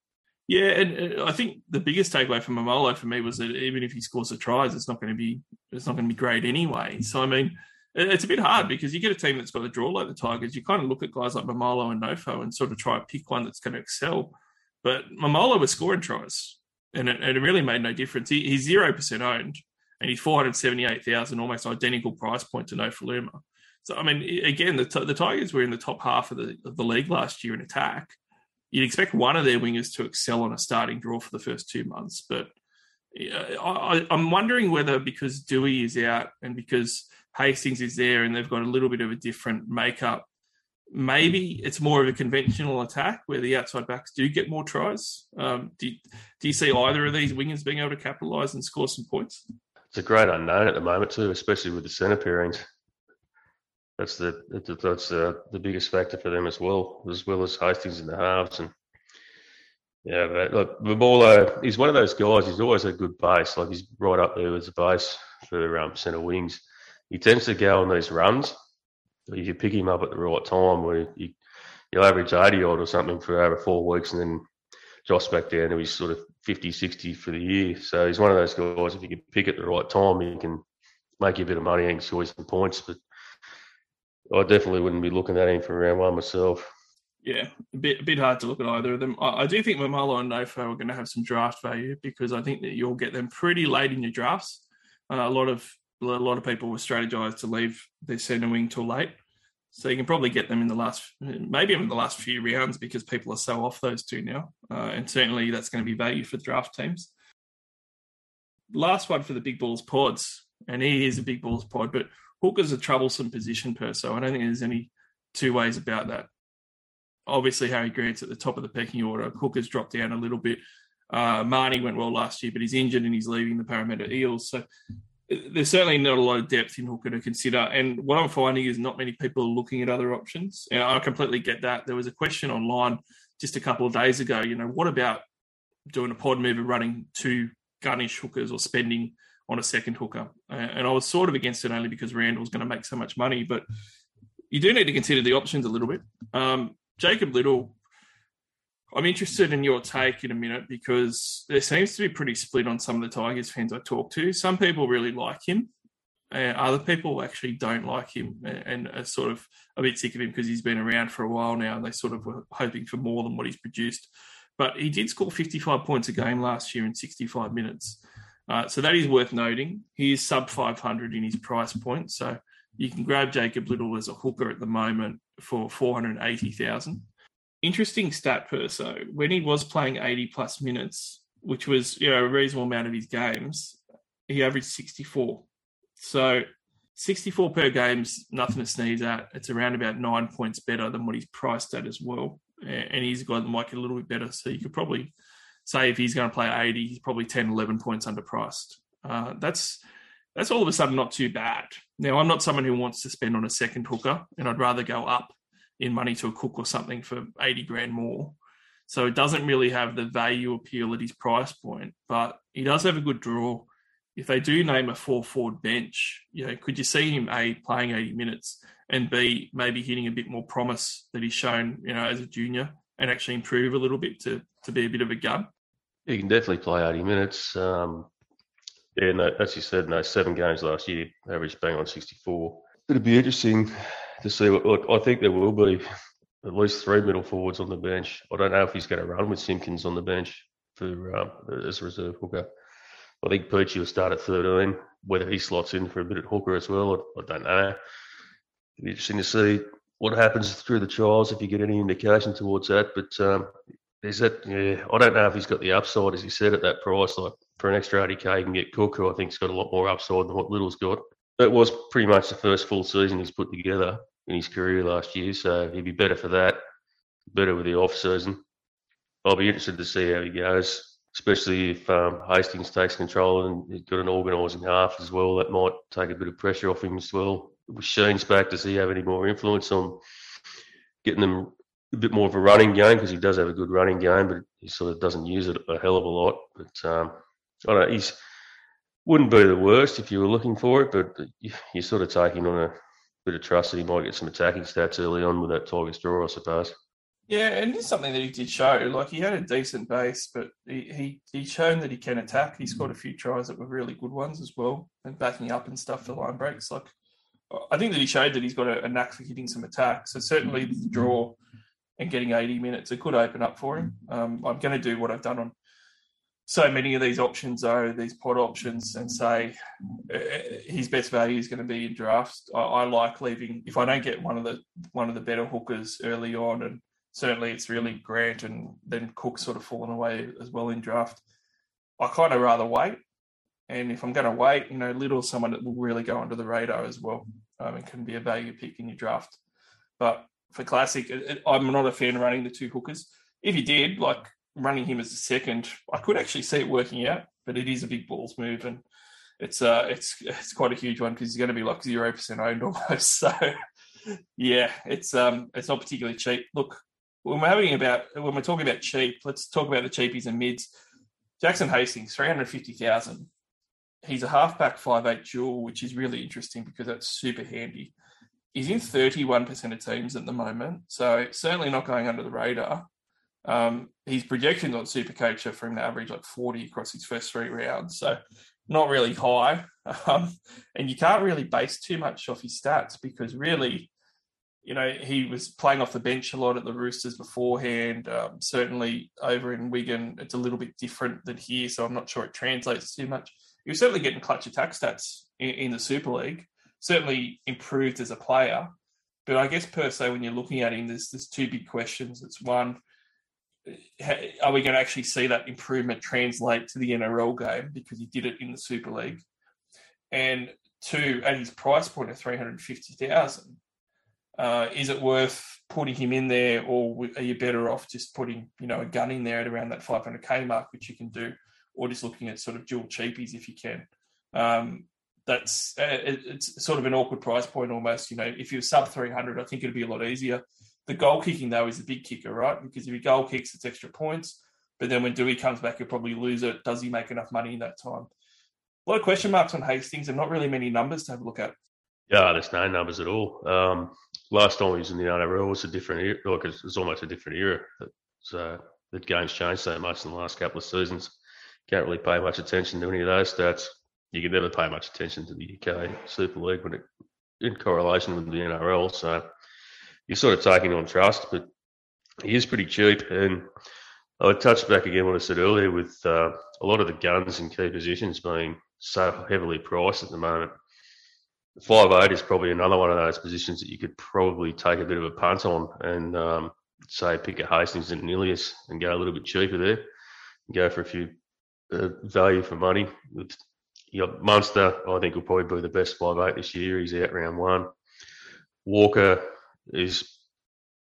yeah, and I think the biggest takeaway from Maumalo for me was that even if he scores the tries, it's not going to be it's not going to be great anyway. So I mean, it's a bit hard because you get a team that's got a draw like the Tigers. You kind of look at guys like Maumalo and Nofo and sort of try and pick one that's going to excel. But Maumalo was scoring tries, and it, and it really made no difference. He, he's zero percent owned, and he's four hundred seventy eight thousand, almost identical price point to Nofoaluma. So I mean, again, the the Tigers were in the top half of the of the league last year in attack. You'd expect one of their wingers to excel on a starting draw for the first two months, but I, I'm wondering whether because Doueihi is out and because Hastings is there and they've got a little bit of a different makeup, maybe it's more of a conventional attack where the outside backs do get more tries. Um, do, you, do you see either of these wingers being able to capitalise and score some points? It's a great unknown at the moment too, especially with the centre pairings. That's the that's uh, the biggest factor for them as well, as well as Hastings in the halves and yeah, but look, Maumalo, he's one of those guys. He's always a good base. Like he's right up there as a base for um, centre wings. He tends to go on these runs. If you pick him up at the right time where you, you'll average 80 odd or something for over four weeks and then drops back down to his sort of 50, 60 for the year. So he's one of those guys, if you can pick at the right time, he can make you a bit of money and score some points. But I definitely wouldn't be looking at him for round one myself. Yeah, a bit a bit hard to look at either of them. I, I do think Maumalo and Nofo are going to have some draft value because I think that you'll get them pretty late in your drafts. Uh, a lot of a lot of people were strategize to leave their centre wing till late, so you can probably get them in the last maybe in the last few rounds because people are so off those two now, uh, and certainly that's going to be value for draft teams. Last one for the big balls pods, and he is a big balls pod, but Hooker's a troublesome position Perso. I don't think there's any two ways about that. obviously Harry Grant's at the top of the pecking order. Cook has dropped down a little bit. Uh, Mahoney went well last year, but he's injured and he's leaving the Parramatta Eels. So there's certainly not a lot of depth in hooker to consider. And what I'm finding is not many people are looking at other options. And I completely get that. There was a question online just a couple of days ago. You know, what about doing a pod mover running two gunnish hookers or spending on a second hooker? And I was sort of against it only because Randall's going to make so much money. But you do need to consider the options a little bit. Um, Jacob Liddle I'm interested in your take in a minute because there seems to be pretty split on some of the Tigers fans I talk to. Some people really like him, and other people actually don't like him and are sort of a bit sick of him because he's been around for a while now and they sort of were hoping for more than what he's produced. But he did score 55 points a game last year in 65 minutes. Uh, so that is worth noting. He is sub 500 in his price point. So you can grab Jacob Liddle as a hooker at the moment for 480,000 interesting stat Perso when he was playing 80 plus minutes, which was you know a reasonable amount of his games, he averaged 64. So 64 per game's nothing to sneeze at. It's around about nine points better than what he's priced at as well. And he's got the mic a little bit better. So you could probably say if he's going to play 80, he's probably 10, 11 points underpriced. Uh, that's that's all of a sudden not too bad. Now, I'm not someone who wants to spend on a second hooker, and I'd rather go up in money to a cook or something for 80 grand more. So it doesn't really have the value appeal at his price point, but he does have a good draw. If they do name a four forward bench, you know, could you see him A playing 80 minutes and B maybe hitting a bit more promise that he's shown, you know, as a junior and actually improve a little bit to to be a bit of a gun? He can definitely play 80 minutes. Um, yeah, no, as you said, no, seven games last year, average bang on 64. It'd be interesting to see. Look, I think there will be at least three middle forwards on the bench. I don't know if he's going to run with Simpkins on the bench for um, as a reserve hooker. I think Peachey will start at 13. Whether he slots in for a bit at hooker as well, I, don't know. It'll be interesting to see what happens through the trials if you get any indication towards that. But um, is that yeah? I don't know if he's got the upside as he said at that price. Like for an extra 80k, you can get Cook, who I think's got a lot more upside than what Liddle's got. It was pretty much the first full season he's put together in his career last year, so he'd be better for that, better with the off season. I'll be interested to see how he goes, especially if um, Hastings takes control and he's got an organising half as well. That might take a bit of pressure off him as well. With Sheens back, does he have any more influence on getting them a bit more of a running game? Because he does have a good running game, but he sort of doesn't use it a hell of a lot. But um, I don't know, he's wouldn't be the worst if you were looking for it, but you're sort of taking on a bit of trust that he might get some attacking stats early on with that Tigers draw, I suppose. Yeah, and it's something that he did show. Like he had a decent base, but he he he's shown that he can attack. He scored a few tries that were really good ones as well, and backing up and stuff for line breaks. Like I think that he showed that he's got a, a knack for hitting some attacks. So certainly the draw and getting 80 minutes, it could open up for him. Um, I'm going to do what I've done on so many of these options are these pod options and say uh, his best value is going to be in drafts. I, I, like leaving if I don't get one of the one of the better hookers early on, and certainly it's really Grant and then Cook sort of fallen away as well in draft. I kind of rather wait, and if I'm going to wait, you know, little someone that will really go under the radar as well, um, and can be a value pick in your draft. But for classic, I'm not a fan of running the two hookers. If you did, like running him as a second, I could actually see it working out, but it is a big balls move and it's uh it's it's quite a huge one because he's going to be like zero percent owned almost. So yeah, it's um it's not particularly cheap. Look, when we're having about when we're talking about cheap, let's talk about the cheapies and mids. Jackson Hastings, three hundred fifty thousand. He's a halfback five eight dual, which is really interesting because that's super handy. He's in thirty one percent of teams at the moment, so certainly not going under the radar. Um, his projections on Supercoach are for him to average like 40 across his first three rounds. So not really high. Um, and you can't really base too much off his stats because really, you know, he was playing off the bench a lot at the Roosters beforehand. Um, certainly over in Wigan, it's a little bit different than here. So I'm not sure it translates too much. He was certainly getting clutch attack stats in, in the Super League, certainly improved as a player. But I guess per se, when you're looking at him, there's there's two big questions. It's one, are we going to actually see that improvement translate to the NRL game because he did it in the Super League? And two, at his price point of three hundred fifty thousand, Uh, is it worth putting him in there, or are you better off just putting you know a gun in there at around that 500k mark, which you can do, or just looking at sort of dual cheapies if you can? Um, that's uh, it, it's sort of an awkward price point almost. You know, if you're sub 300, I think it'd be a lot easier. The goal kicking though is the big kicker, right? Because if he goal kicks, it's extra points. But then when Doueihi comes back, he'll probably lose it. Does he make enough money in that time? A lot of question marks on Hastings and not really many numbers to have a look at. Yeah, there's no numbers at all. Um, last time he was in the NRL was a different era. Like it was almost a different era. So the game's changed so much in the last couple of seasons. Can't really pay much attention to any of those stats. You can never pay much attention to the UK Super League when it in correlation with the NRL. So you're sort of taking on trust, but he is pretty cheap. And I would touch back again what I said earlier with uh, a lot of the guns in key positions being so heavily priced at the moment. Five eight is probably another one of those positions that you could probably take a bit of a punt on and um, say pick a Hastings and Ilias and go a little bit cheaper there, go for a few uh, value for money. With you know, Munster, I think will probably be the best five eight this year. He's out round one. Walker is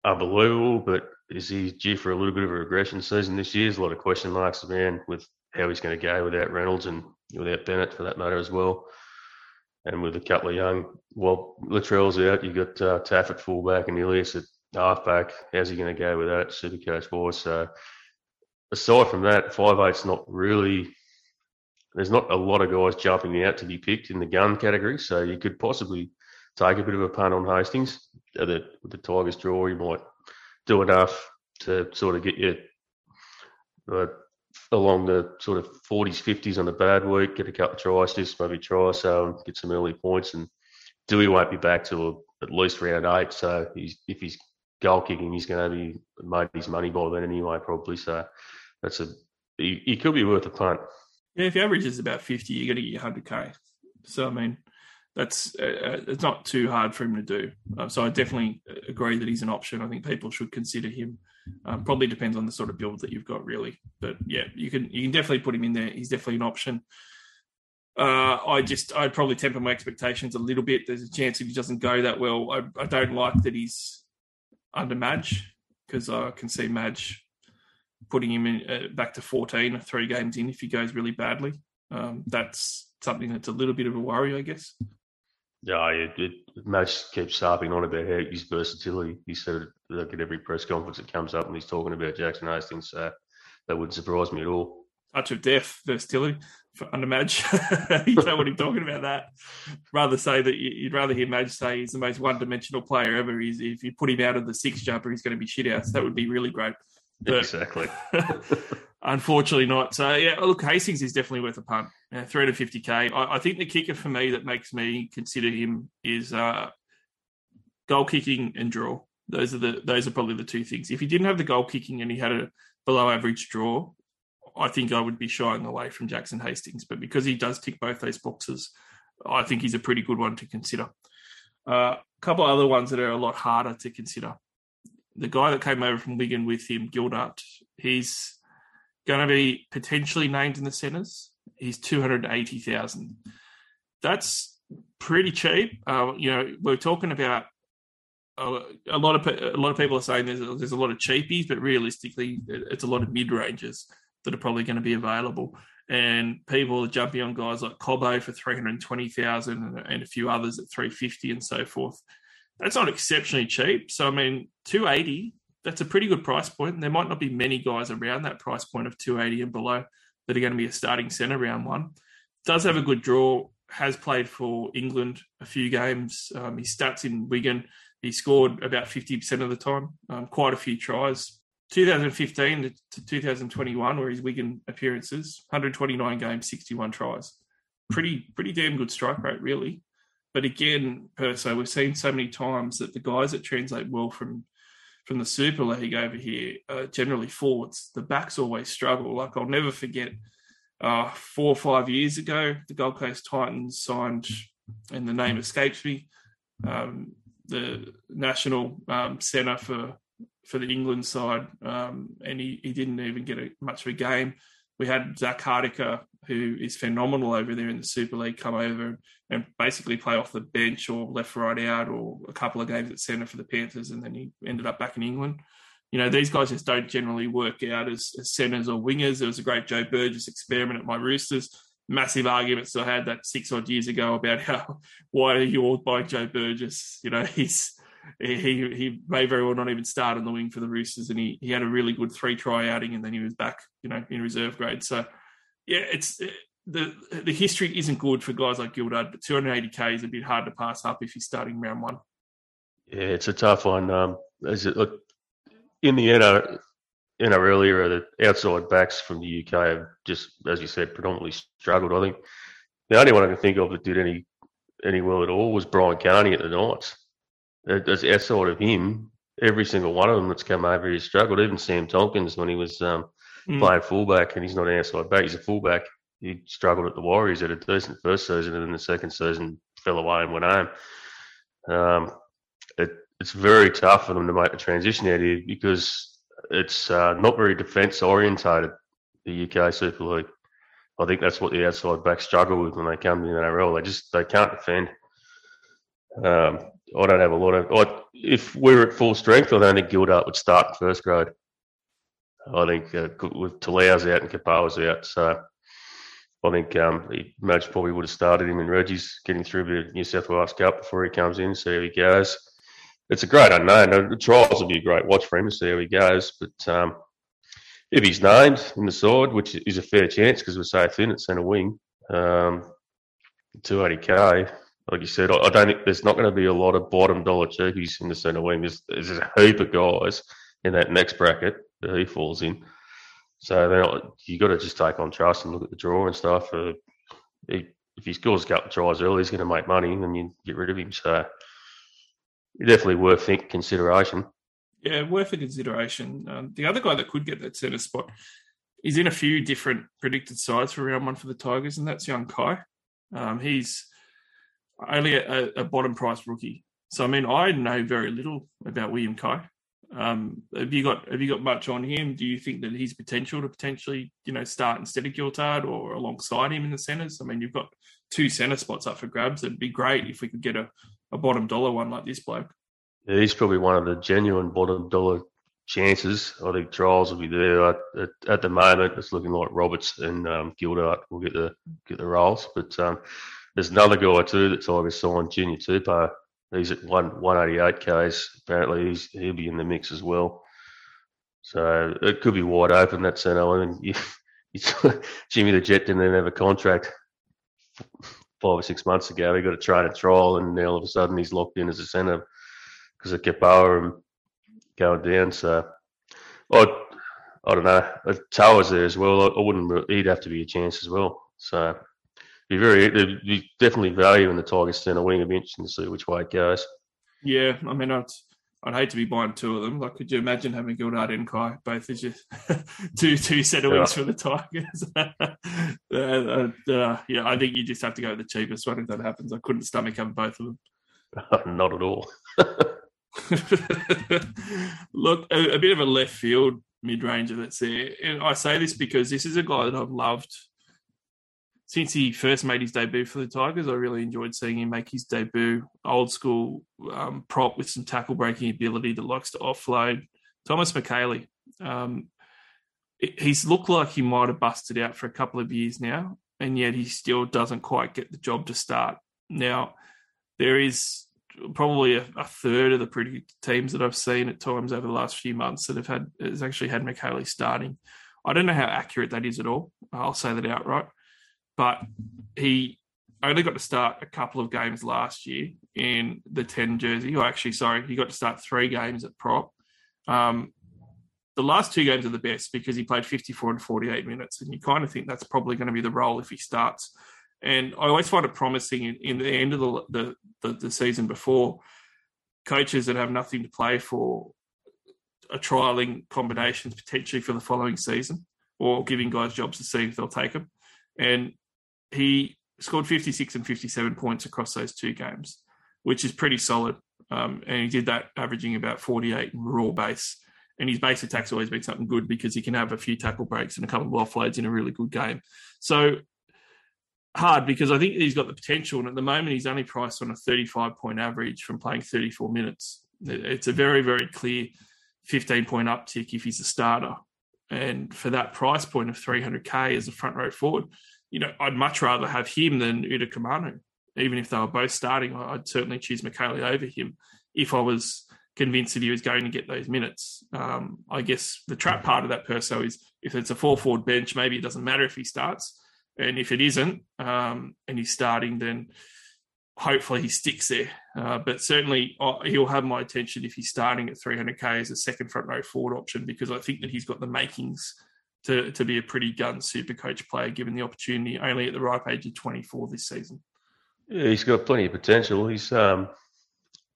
unbelievable, but is he due for a little bit of a regression season this year? There's a lot of question marks around with how he's going to go without Reynolds and without Bennett for that matter as well. And with a couple of young, well, Latrell's out. You've got uh, Taaffe at fullback and Ilias at halfback. How's he going to go with that? Supercoach wise. So aside from that, five eight's not really. There's not a lot of guys jumping out to be picked in the gun category, so you could possibly take a bit of a punt on Hastings. The, the Tigers draw, you might do enough to sort of get you uh, along the sort of 40s, 50s on a bad week, get a couple of tries, just maybe try so get some early points. And Doueihi won't be back till at least round eight. So he's, if he's goal kicking, he's going to be made his money by then anyway, probably. So that's a he, he could be worth a punt. Yeah, if your average is about 50, you're going to get your 100k. So, I mean, that's uh, uh, it's not too hard for him to do. Uh, so I definitely agree that he's an option. I think people should consider him. Um, probably depends on the sort of build that you've got, really. But yeah, you can you can definitely put him in there. He's definitely an option. Uh, I just I'd probably temper my expectations a little bit. There's a chance if he doesn't go that well. I, I don't like that he's under Madge because I can see Madge putting him in, uh, back to 14 or three games in if he goes really badly. Um, that's something that's a little bit of a worry, I guess. Yeah, it, it, Madge keeps harping on about how his versatility. He said like at every press conference that comes up and he's talking about Jackson Hastings. So that wouldn't surprise me at all. Touch of death versatility for under Madge. you know what I'm talking about. That rather say that you'd rather hear Madge say he's the most one-dimensional player ever. He's, if you put him out of the six jumper, he's going to be shit house. That would be really great. Exactly. unfortunately, not. So yeah, look, Hastings is definitely worth a punt. Yeah, 350k. I, I, think the kicker for me that makes me consider him is uh, goal kicking and draw. Those are the those are probably the two things. If he didn't have the goal kicking and he had a below average draw, I think I would be shying away from Jackson Hastings. But because he does tick both those boxes, I think he's a pretty good one to consider. Uh, a couple other ones that are a lot harder to consider. The guy that came over from Wigan with him, Gildart, he's going to be potentially named in the centres he's two hundred eighty thousand. That's pretty cheap. Uh, you know, we're talking about a, a, lot of a lot of people are saying there's a, there's a lot of cheapies, but realistically, it's a lot of mid ranges that are probably going to be available. And people are jumping on guys like Cobbo for three hundred twenty thousand, and a few others at three fifty and so forth. That's not exceptionally cheap. So I mean, two eighty. That's a pretty good price point. There might not be many guys around that price point of two eighty and below that are going to be a starting centre round one. Does have a good draw, has played for England a few games. Um, his stats in Wigan, he scored about 50% of the time, um, quite a few tries. 2015 to 2021 were his Wigan appearances, 129 games, 61 tries. Pretty, pretty damn good strike rate, really. But again, Perso, we've seen so many times that the guys that translate well from from the Super League over here, uh, generally forwards, the backs always struggle. Like I'll never forget uh, four or five years ago, the Gold Coast Titans signed, and the name escapes me, um, the national um, centre for for the England side, um, and he, he didn't even get a, much of a game. We had Zak Hardaker who is phenomenal over there in the Super League, come over and basically play off the bench or left, right, out, or a couple of games at centre for the Panthers, and then he ended up back in England. You know, these guys just don't generally work out as, as centres or wingers. There was a great Joe Burgess experiment at my Roosters. Massive arguments I had that six odd years ago about how why are you all buying Joe Burgess? You know, he's he he may very well not even start on the wing for the Roosters, and he he had a really good three try outing, and then he was back, you know, in reserve grade. So yeah, it's the the history isn't good for guys like Gildart, but 280k is a bit hard to pass up if you're starting round one. Yeah, it's a tough one. Um, as it, look, in the NRL, NRL era, the outside backs from the UK have just, as you said, predominantly struggled. I think the only one I can think of that did any any well at all was Brian Carney at the Knights. As outside of him, every single one of them that's come over has struggled. Even Sam Tomkins, when he was um, mm. playing fullback, and he's not an outside back, he's a fullback. He struggled at the Warriors at a decent first season, and then the second season fell away and went home. Um, it, it's very tough for them to make the transition out here because it's uh, not very defence orientated. The UK Super League. I think that's what the outside backs struggle with when they come to the NRL. They just they can't defend. Um, I don't have a lot of. I, if we were at full strength, I don't think Gildart would start first grade. I think uh, with Talau's out and Kepaoa's out, so I think um, probably would have started him and Reggie's getting through the New South Wales Cup before he comes in, see how he goes. It's a great unknown. The trials will be a great watch for him to see how he goes. But um, if he's named in the side, which is a fair chance because we're so thin at centre wing, um, 280k, like you said, I, don't think there's not going to be a lot of bottom dollar cheapies in the centre wing. There's, there's a heap of guys in that next bracket he falls in. So then you got to just take on trust and look at the draw and stuff. Uh, he, if he scores a couple tries early, he's going to make money, and you get rid of him. So definitely worth think consideration. Yeah, worth a consideration. Um, the other guy that could get that centre spot is in a few different predicted sides for round one for the Tigers, and that's young Kai. Um, he's only a, a, bottom price rookie. So I mean, I know very little about William Kai. Um, have you got have you got much on him? Do you think that he's potential to potentially you know start instead of Gildart or alongside him in the centres? I mean, you've got two centre spots up for grabs. It'd be great if we could get a, a bottom dollar one like this bloke. Yeah, he's probably one of the genuine bottom dollar chances. I think trials will be there. At, at, at the moment, it's looking like Roberts and um, Gildart will get the get the roles, but um, there's another guy too that's either signed Junior Tupou. He's at one one eighty eight k's. Apparently, he'll be in the mix as well. So it could be wide open that centre. I mean, you, you, Jimmy the Jet didn't even have a contract five or six months ago. He got a trade and trial, and now all of a sudden he's locked in as a centre because of Kepaoa and going down. So I, I don't know. Towers there as well. I, I wouldn't. He'd have to be a chance as well. So be very there'd be definitely value in the Tigers centre wing. It'd be interesting to see which way it goes. Yeah, I mean, I'd, I'd hate to be buying two of them. Like, could you imagine having Gildart and Kai both as your two two centre wings yeah. for the Tigers? uh, uh, yeah, I think you just have to go with the cheapest one if that happens. I couldn't stomach having both of them. Not at all. Look, a, a, bit of a left field mid ranger that's there, and I say this because this is a guy that I've loved since he first made his debut for the Tigers, I really enjoyed seeing him make his debut. Old school um, prop with some tackle breaking ability that likes to offload. Thomas Mikaele. Um, he's looked like he might have busted out for a couple of years now, and yet he still doesn't quite get the job to start. Now, there is probably a, a third of the pretty teams that I've seen at times over the last few months that have had has actually had Mikaele starting. I don't know how accurate that is at all. I'll say that outright but he only got to start a couple of games last year in the 10 jersey. Or actually, sorry, he got to start three games at prop. Um, the last two games are the best because he played 54 and 48 minutes. And you kind of think that's probably going to be the role if he starts. And I always find it promising in, in the end of the, the, the, the season before, coaches that have nothing to play for are trialing combinations potentially for the following season or giving guys jobs to see if they'll take them. And he scored 56 and 57 points across those two games, which is pretty solid. Um, and he did that averaging about 48 raw base. and his base attack's always been something good because he can have a few tackle breaks and a couple of offloads in a really good game. So hard because I think he's got the potential, and at the moment he's only priced on a 35 point average from playing 34 minutes. It's a very very clear 15 point uptick if he's a starter, and for that price point of 300k as a front row forward, you know I'd much rather have him than Utoikamanu. Even if they were both starting, I'd certainly choose Mikaele over him if I was convinced that he was going to get those minutes. Um, I guess the trap part of that Perso is if it's a four forward bench, maybe it doesn't matter if he starts. And if it isn't, um, and he's starting, then hopefully he sticks there. Uh, but certainly uh, he'll have my attention if he's starting at 300k as a second front row forward option because I think that he's got the makings to, to be a pretty gun super coach player given the opportunity only at the ripe age of 24 this season. Yeah, he's got plenty of potential. He's um,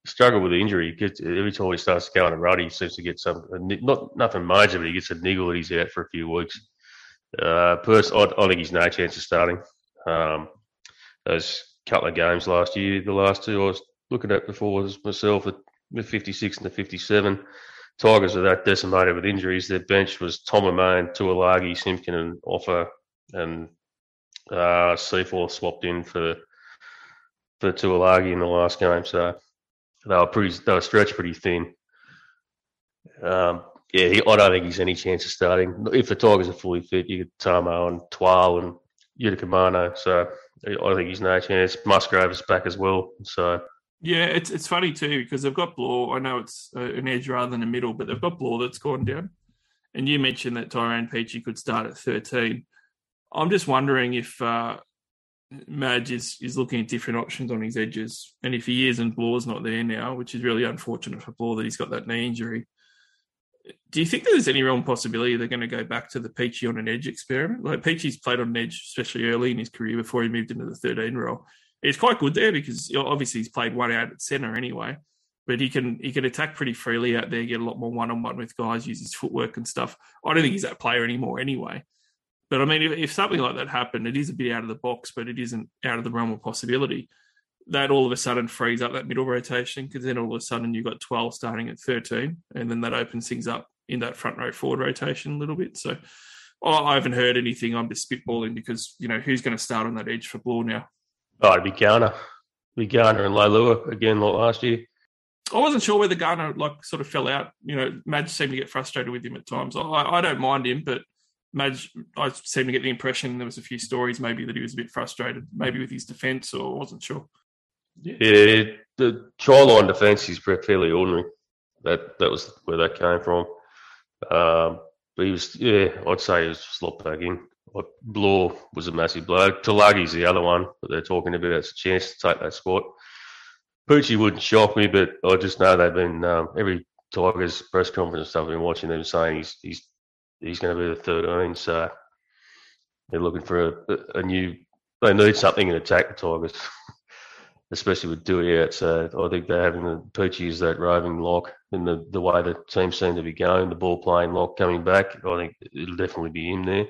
struggled with injury. He gets, every time he starts to go on a run, he seems to get some not nothing major, but he gets a niggle that he's out for a few weeks. Uh, Pers- I, I, think he's no chance of starting. Um, those couple of games last year, the last two I was looking at before was myself at the 56 and the 57. Tigers are that decimated with injuries. Their bench was Tomame, Tuilagi, Simpkin, and Offa, and uh, Seyfarth swapped in for for Tuilagi in the last game. So they were pretty, they were stretched pretty thin. Um, yeah, he, I don't think he's any chance of starting. If the Tigers are fully fit, you get Tamou and Twal and Utoikamanu. So I think he's no chance. Musgrave is back as well. So yeah, it's it's funny too because they've got Blore. I know it's an edge rather than a middle, but they've got Blore that's gone down. And you mentioned that Tyrone Peachey could start at 13. I'm just wondering if uh, Madge is, is looking at different options on his edges. And if he is and Blore's not there now, which is really unfortunate for Blore that he's got that knee injury, do you think there's any real possibility they're going to go back to the Peachey on an edge experiment? Like Peachey's played on an edge, especially early in his career before he moved into the 13 role. He's quite good there because obviously he's played one out at centre anyway, but he can he can attack pretty freely out there, get a lot more one on one with guys, use his footwork and stuff. I don't think he's that player anymore anyway. But I mean, if, if something like that happened, it is a bit out of the box, but it isn't out of the realm of possibility. That all of a sudden frees up that middle rotation because then all of a sudden you've got 12 starting at 13, and then that opens things up in that front row forward rotation a little bit. So I haven't heard anything. I'm just spitballing because, you know, who's going to start on that edge for Blore now? Oh, it'd be Garner. It'd be Garner and Leilua again last year. I wasn't sure whether Garner like sort of fell out. You know, Madge seemed to get frustrated with him at times. I, I don't mind him, but Madge, I seem to get the impression there was a few stories maybe that he was a bit frustrated, maybe with his defence, or I wasn't sure. Yeah, the try line defence is fairly ordinary. That that was where that came from. Um, but he was, yeah, I'd say he was slot bagging. Like was a massive blow. Tuilagi's the other one that they're talking about as a chance to take that spot. Poochie wouldn't shock me, but I just know they've been um, every Tigers press conference stuff I've been watching them saying he's he's he's going to be the third 13. So they're looking for a, a new. They need something in attack the Tigers, especially with Doueihi out. So I think they're having the Poochie as that roving lock, and the the way the team seem to be going, the ball playing lock coming back. I think it'll definitely be in there.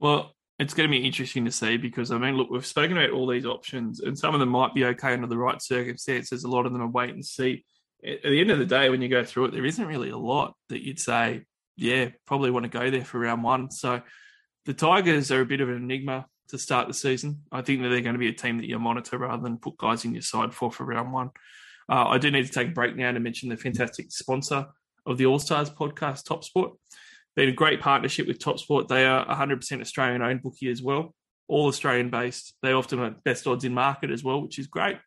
Well, it's going to be interesting to see because I mean, look, we've spoken about all these options, and some of them might be okay under the right circumstances. A lot of them are wait and see. At the end of the day, when you go through it, there isn't really a lot that you'd say, yeah, probably want to go there for round one. So the Tigers are a bit of an enigma to start the season. I think that they're going to be a team that you monitor rather than put guys in your side for for round one. Uh, I do need to take a break now to mention the fantastic sponsor of the All Stars podcast, Top Sport. Been a great partnership with Top Sport. They are 100% Australian owned bookie as well, all Australian based. They often have best odds in market as well, which is great.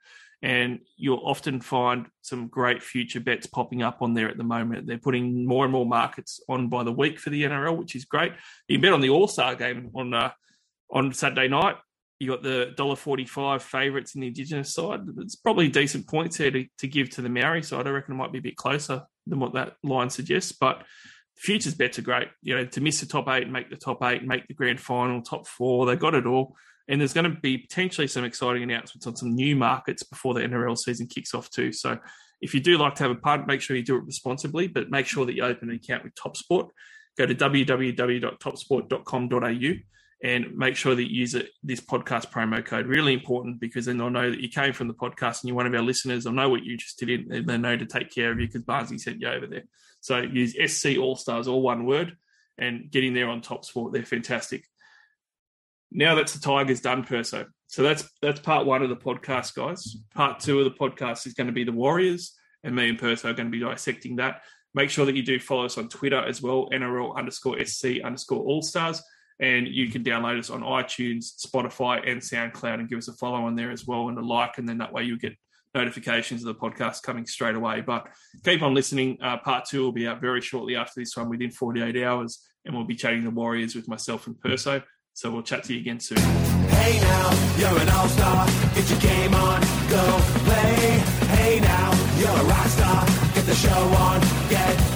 And you'll often find some great future bets popping up on there at the moment. They're putting more and more markets on by the week for the NRL, which is great. You can bet on the All Star game on uh, on Saturday night. You got the dollar forty five favourites in the Indigenous side. It's probably decent points here to, to give to the Maori side. I reckon it might be a bit closer than what that line suggests, but futures bets are great. You know, to miss the top eight, make the top eight, make the grand final, top four, they got it all. And there's going to be potentially some exciting announcements on some new markets before the NRL season kicks off too. So if you do like to have a punt, make sure you do it responsibly, but make sure that you open an account with TopSport. Go to www.topsport.com.au and make sure that you use it, this podcast promo code. Really important because then they'll know that you came from the podcast and you're one of our listeners. They'll know what you just did and they know to take care of you because Barnsley sent you over there. So use SC All Stars, all one word, and getting there on Top Sport. They're fantastic. Now that's the Tigers done, Perso. So that's that's part one of the podcast, guys. Part two of the podcast is going to be the Warriors, and me and Perso are going to be dissecting that. Make sure that you do follow us on Twitter as well, NRL underscore SC underscore All Stars. And you can download us on iTunes, Spotify, and SoundCloud and give us a follow on there as well and a like. And then that way you'll get notifications of the podcast coming straight away. But keep on listening. Uh, part two will be out very shortly after this one, within 48 hours. And we'll be chatting the Warriors with myself and Perso. So we'll chat to you again soon. Hey now, you're an all-star. Get your game on, go play. Hey now, you're a rock star. Get the show on, get.